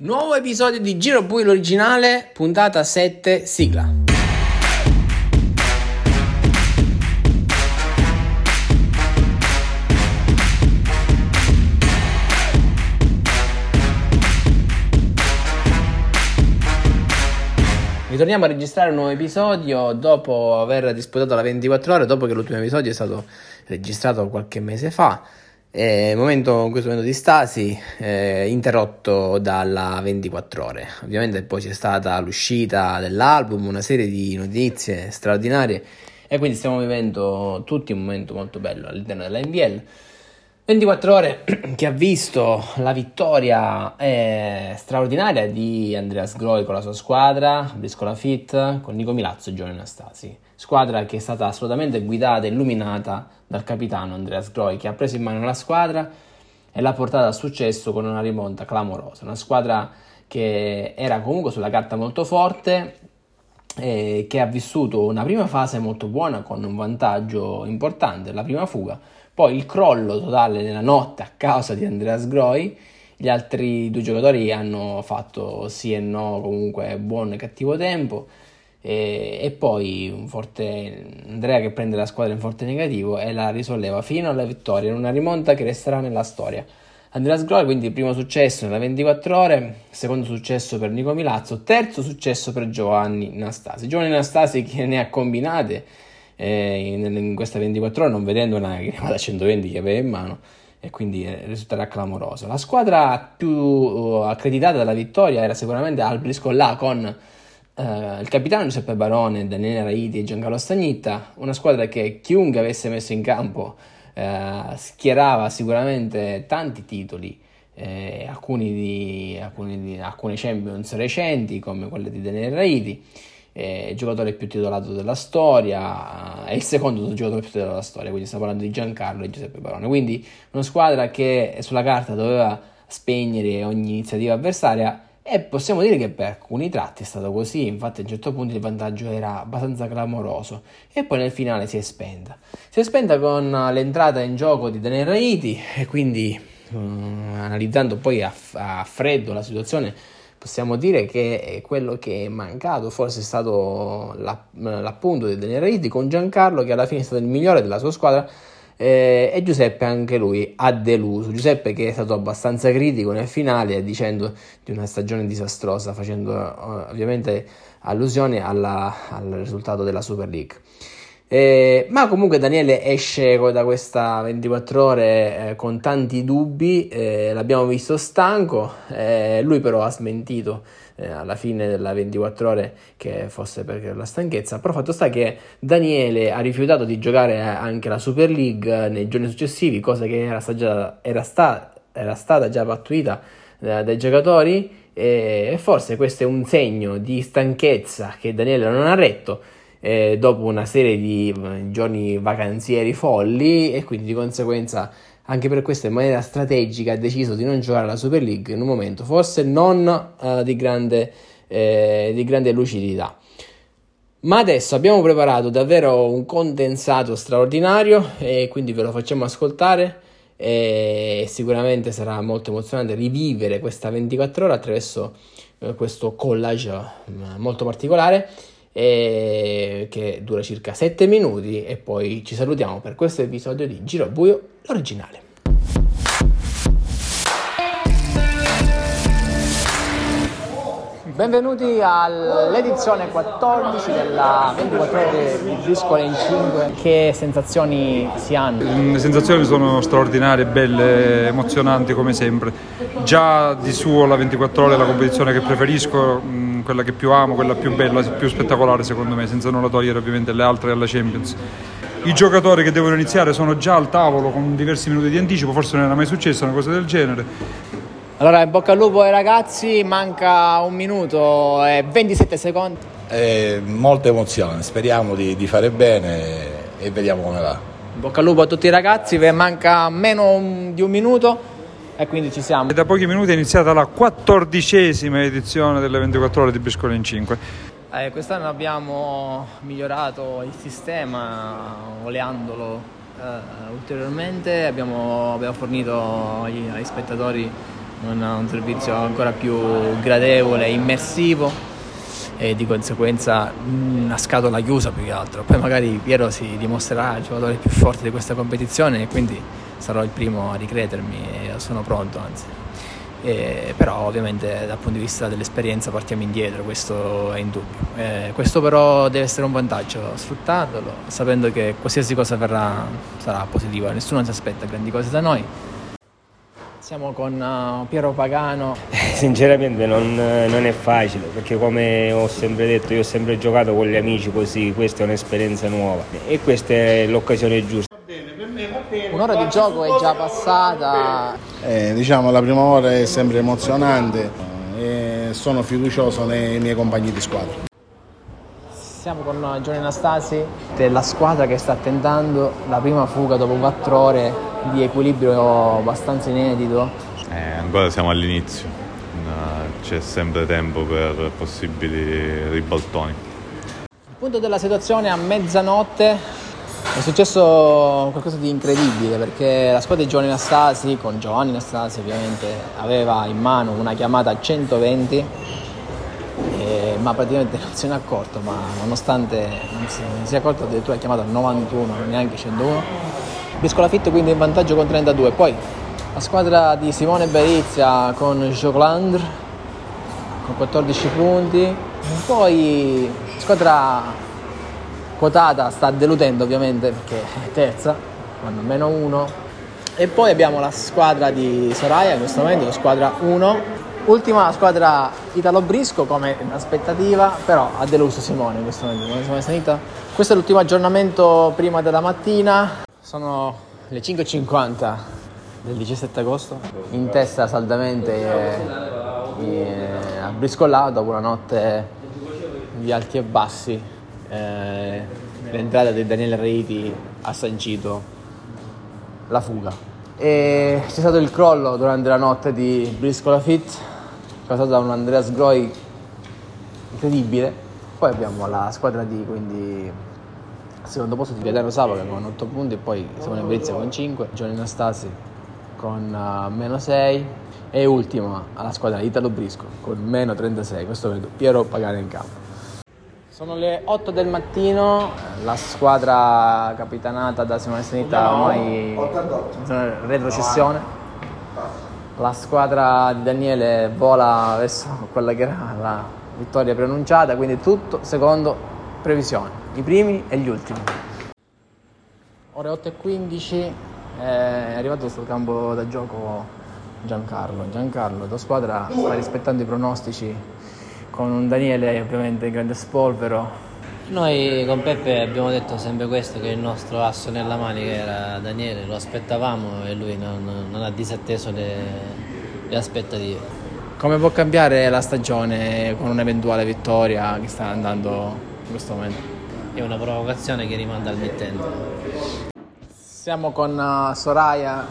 Nuovo episodio di Giro Bui l'originale, puntata 7, sigla. Ritorniamo a registrare un nuovo episodio dopo aver disputato la 24 ore, dopo che l'ultimo episodio è stato registrato qualche mese fa. Eh, momento, in questo momento di stasi, eh, interrotto dalla 24 ore. Ovviamente poi c'è stata l'uscita dell'album, una serie di notizie straordinarie e quindi stiamo vivendo tutti un momento molto bello all'interno della NBL. 24 ore che ha visto la vittoria eh, straordinaria di Andreas Groi con la sua squadra, Briscola Fit, con Nico Milazzo e Giovanni Anastasi. Squadra che è stata assolutamente guidata e illuminata dal capitano Andreas Groi che ha preso in mano la squadra e l'ha portata a successo con una rimonta clamorosa. Una squadra che era comunque sulla carta molto forte, eh, che ha vissuto una prima fase molto buona con un vantaggio importante, la prima fuga poi il crollo totale nella notte a causa di Andreas Groi. Gli altri due giocatori hanno fatto sì e no, comunque buon e cattivo tempo. E, e, poi un forte Andrea che prende la squadra in forte negativo e la risolleva fino alla vittoria in una rimonta che resterà nella storia. Andreas Groi quindi primo successo nella 24 ore, secondo successo per Nico Milazzo, terzo successo per Giovanni Nastasi. Giovanni Nastasi che ne ha combinate eh, in, in, questa 24 ore non vedendo una che ne va da 120 che aveva in mano e quindi eh, risulterà clamoroso. La squadra più uh, accreditata dalla vittoria era sicuramente Albrisco là con uh, il capitano Giuseppe Barone, Daniele Raiti e Giancarlo Stagnitta, una squadra che chiunque avesse messo in campo uh, schierava sicuramente tanti titoli. Eh, alcuni, di, alcuni, di, alcuni Champions recenti come quelli di Daniele Raiti eh, giocatore più titolato della storia, è il secondo giocatore più titolato della storia, quindi stiamo parlando di Giancarlo e Giuseppe Barone. Quindi una squadra che sulla carta doveva spegnere ogni iniziativa avversaria e possiamo dire che per alcuni tratti è stato così, infatti a un certo punto il vantaggio era abbastanza clamoroso e poi nel finale si è spenta. Si è spenta con l'entrata in gioco di Daniel Raiti e quindi um, analizzando poi a, a freddo la situazione possiamo dire che quello che è mancato forse è stato l'appunto di Daniel con Giancarlo che alla fine è stato il migliore della sua squadra eh, e Giuseppe anche lui ha deluso. Giuseppe che è stato abbastanza critico nel finale dicendo di una stagione disastrosa facendo eh, ovviamente allusione alla, al risultato della Super League eh, ma comunque Daniele esce da questa 24 ore eh, con tanti dubbi, eh, l'abbiamo visto stanco, eh, lui però ha smentito eh, alla fine della 24 ore che fosse per la stanchezza, però fatto sta che Daniele ha rifiutato di giocare anche la Super League nei giorni successivi, cosa che era, già, era, sta, era stata già pattuita eh, dai giocatori e forse questo è un segno di stanchezza che Daniele non ha retto eh, dopo una serie di eh, giorni vacanzieri folli e quindi di conseguenza anche per questo in maniera strategica ha deciso di non giocare alla Super League in un momento forse non eh, di, grande, eh, di grande lucidità. Ma adesso abbiamo preparato davvero un condensato straordinario e quindi ve lo facciamo ascoltare e sicuramente sarà molto emozionante rivivere questa 24 ore attraverso eh, questo collage molto particolare che dura circa 7 minuti e poi ci salutiamo per questo episodio di Giro Buio, l'originale. Benvenuti all'edizione 14 della 24 ore di Briscola in 5. Che sensazioni si hanno? Le sensazioni sono straordinarie, belle, emozionanti come sempre. Già di suo la 24 ore è la competizione che preferisco, mm, quella che più amo, quella più bella, più spettacolare secondo me, senza nulla togliere ovviamente le altre alla Champions. I giocatori che devono iniziare sono già al tavolo con diversi minuti di anticipo, forse non era mai successo una cosa del genere allora, in bocca al lupo ai ragazzi, manca un minuto e 27 secondi. È molta emozione, speriamo di, di fare bene e vediamo come va. In bocca al lupo a tutti i ragazzi, manca meno di un minuto e quindi ci siamo. E da pochi minuti è iniziata la quattordicesima edizione delle 24 ore di Briscola in 5. Eh, quest'anno abbiamo migliorato il sistema oleandolo eh, ulteriormente, abbiamo, abbiamo fornito agli, agli spettatori un, un servizio ancora più gradevole, immersivo e di conseguenza una scatola chiusa più che altro. Poi magari Piero si dimostrerà il giocatore più forte di questa competizione e quindi sarò il primo a ricredermi e sono pronto anzi. Eh, però ovviamente dal punto di vista dell'esperienza partiamo indietro, questo è indubbio. Eh, questo però deve essere un vantaggio, sfruttandolo, sapendo che qualsiasi cosa verrà sarà positiva, nessuno si aspetta grandi cose da noi. Siamo con uh, Piero Pagano. Sinceramente non, non, è facile perché come ho sempre detto io ho sempre giocato con gli amici così, questa è un'esperienza nuova e questa è l'occasione giusta. Un'ora di gioco è già passata. Eh, diciamo la prima ora è sempre emozionante e sono fiducioso nei miei compagni di squadra. Siamo con Giovanni Anastasi della squadra che sta tentando la prima fuga dopo quattro ore di equilibrio abbastanza inedito. Eh, ancora siamo all'inizio, c'è sempre tempo per possibili ribaltoni. Il punto della situazione a mezzanotte è successo qualcosa di incredibile perché la squadra di Giovanni Anastasi, con Giovanni Anastasi ovviamente, aveva in mano una chiamata a 120 eh, ma praticamente non se ne è accorto, ma nonostante non si, non si è accorto addirittura ha chiamato a 91, neanche 101. Bisco Lafitte quindi in vantaggio con 32. Poi la squadra di Simone Berizia con Joclandre con 14 punti. Poi squadra quotata sta deludendo ovviamente perché è terza, con meno 1. E poi abbiamo la squadra di Soraya in questo momento, la squadra 1 Ultima la squadra Italo Brisco come aspettativa, però ha deluso Simone in questo momento. Questo è l'ultimo aggiornamento prima della mattina, sono le 5.50 del 17 agosto. In testa saldamente eh, eh, a Briscollà dopo una notte di alti e bassi. Eh, l'entrata di Daniele Reiti ha sancito la fuga. E c'è stato il crollo durante la notte di Briscola Fit causato da un Andreas Groi incredibile. Poi abbiamo la squadra di quindi al secondo posto di Gaetano Savoca con 8 punti e poi Simone Brizia con 5, Giovanni Nastasi con uh, meno 6 e ultima alla squadra Italo Brisco con meno 36, questo vedo Piero Pagare in campo. Sono le 8 del mattino, la squadra capitanata da Simone Senita ormai in retrocessione la squadra di Daniele vola verso quella che era la vittoria preannunciata, quindi tutto secondo previsione, i primi e gli ultimi. Ore 8 e 15 è arrivato sul campo da gioco Giancarlo. Giancarlo, la tua squadra sta rispettando i pronostici con un Daniele ovviamente in grande spolvero, noi con Peppe abbiamo detto sempre questo, che il nostro asso nella manica era Daniele, lo aspettavamo e lui non, non ha disatteso le, le, aspettative. Come può cambiare la stagione con un'eventuale vittoria che sta andando in questo momento? È una provocazione che rimanda al mittente. Siamo con uh, Soraya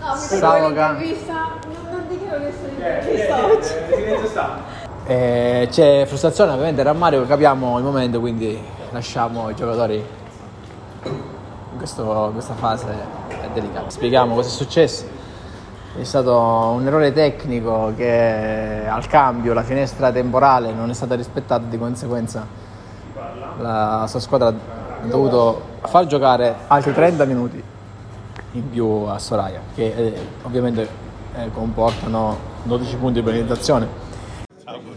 no, Savoca. Non, non che sono intervista oggi. Eh, c'è frustrazione, ovviamente Rammario, capiamo il momento, quindi lasciamo i giocatori in, questo, in questa fase delicata. Spieghiamo cosa è successo. È stato un errore tecnico che al cambio la finestra temporale non è stata rispettata, di conseguenza la sua squadra ha dovuto far giocare altri 30 minuti in più a Soraya, che eh, ovviamente eh, comportano 12 punti di penalizzazione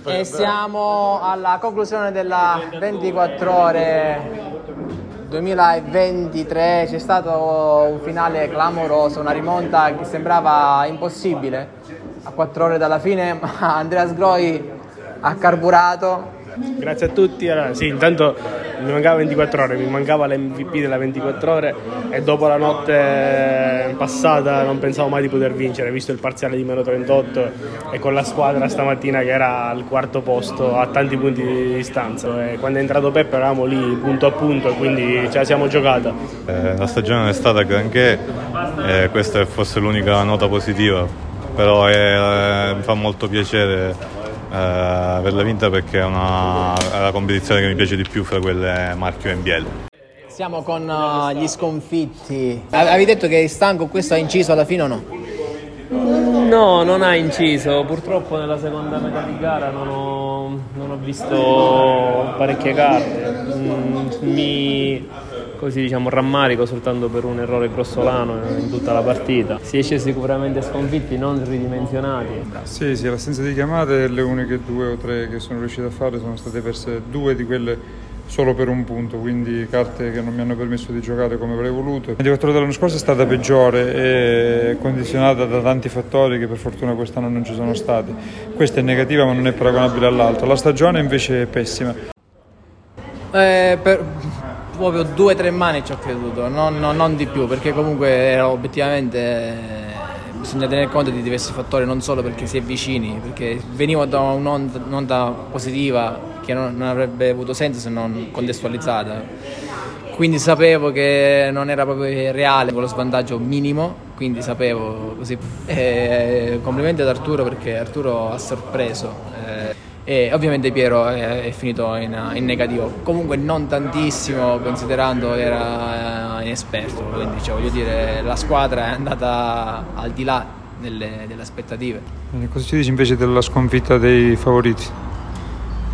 e siamo alla conclusione della 24 ore 2023. C'è stato un finale clamoroso, una rimonta che sembrava impossibile. A 4 ore dalla fine, ma Andreas Groi ha carburato Grazie a tutti. Allora, sì, intanto mi mancava 24 ore, mi mancava l'MVP della 24 ore e dopo la notte passata non pensavo mai di poter vincere, visto il parziale di meno 38 e con la squadra stamattina che era al quarto posto a tanti punti di distanza. E quando è entrato Peppe eravamo lì punto a punto, quindi ce la siamo giocata. Eh, la stagione non è stata granché, eh, questa è forse l'unica nota positiva, però è, eh, mi fa molto piacere eh, averla vinta perché è, una, è la competizione che mi piace di più fra quelle marchio e NBL. Siamo con uh, gli sconfitti. Avevi detto che è stanco, questo ha inciso alla fine o no? No, No, non ha inciso. Purtroppo nella seconda metà di gara non ho, non ho visto parecchie carte. Mm, mi così diciamo rammarico soltanto per un errore grossolano in tutta la partita. Si esce sicuramente sconfitti, non ridimensionati. Sì, sì, l'assenza di chiamate, le uniche due o tre che sono riuscito a fare sono state perse due di quelle solo per un punto, quindi carte che non mi hanno permesso di giocare come avrei voluto. La 24 dell'anno scorso è stata peggiore e condizionata da tanti fattori che per fortuna quest'anno non ci sono stati. Questa è negativa ma non è paragonabile all'altro. La stagione invece è pessima. Eh, per proprio due o tre mani ci ho creduto, non, non, non, di più, perché comunque era obiettivamente eh, bisogna tenere conto di diversi fattori, non solo perché si è vicini, perché venivo da un'onda, un'onda positiva che non, non, avrebbe avuto senso se non contestualizzata. Quindi sapevo che non era proprio reale con lo svantaggio minimo, quindi sapevo così. E complimenti ad Arturo perché Arturo ha sorpreso. Eh, e ovviamente Piero è, è finito in, in, negativo. Comunque non tantissimo considerando era inesperto. Quindi cioè, voglio dire la squadra è andata al di là delle, delle aspettative. Cosa ci dici invece della sconfitta dei favoriti?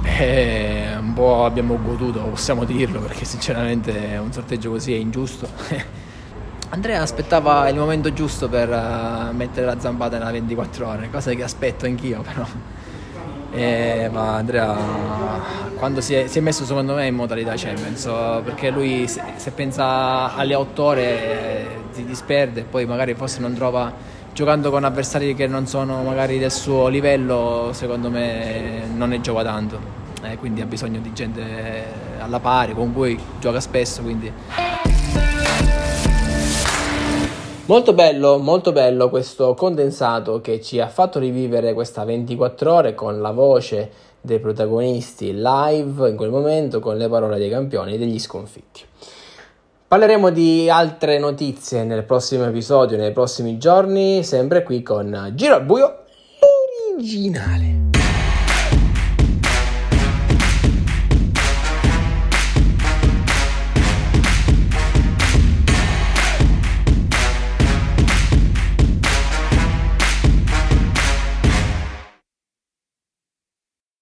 Beh, un po' abbiamo goduto possiamo dirlo perché sinceramente un sorteggio così è ingiusto. Andrea aspettava il momento giusto per uh, mettere la zampata nella 24 ore cosa che aspetto anch'io però eh, ma Andrea quando si è, si è, messo secondo me in modalità Champions perché lui se, se pensa alle otto ore eh, si disperde e poi magari forse non trova giocando con avversari che non sono magari del suo livello secondo me non ne gioca tanto. Eh, quindi ha bisogno di gente alla pari con cui gioca spesso quindi Molto bello, molto bello questo condensato che ci ha fatto rivivere questa 24 ore con la voce dei protagonisti live in quel momento con le parole dei campioni e degli sconfitti. Parleremo di altre notizie nel prossimo episodio, nei prossimi giorni, sempre qui con Giro al buio originale.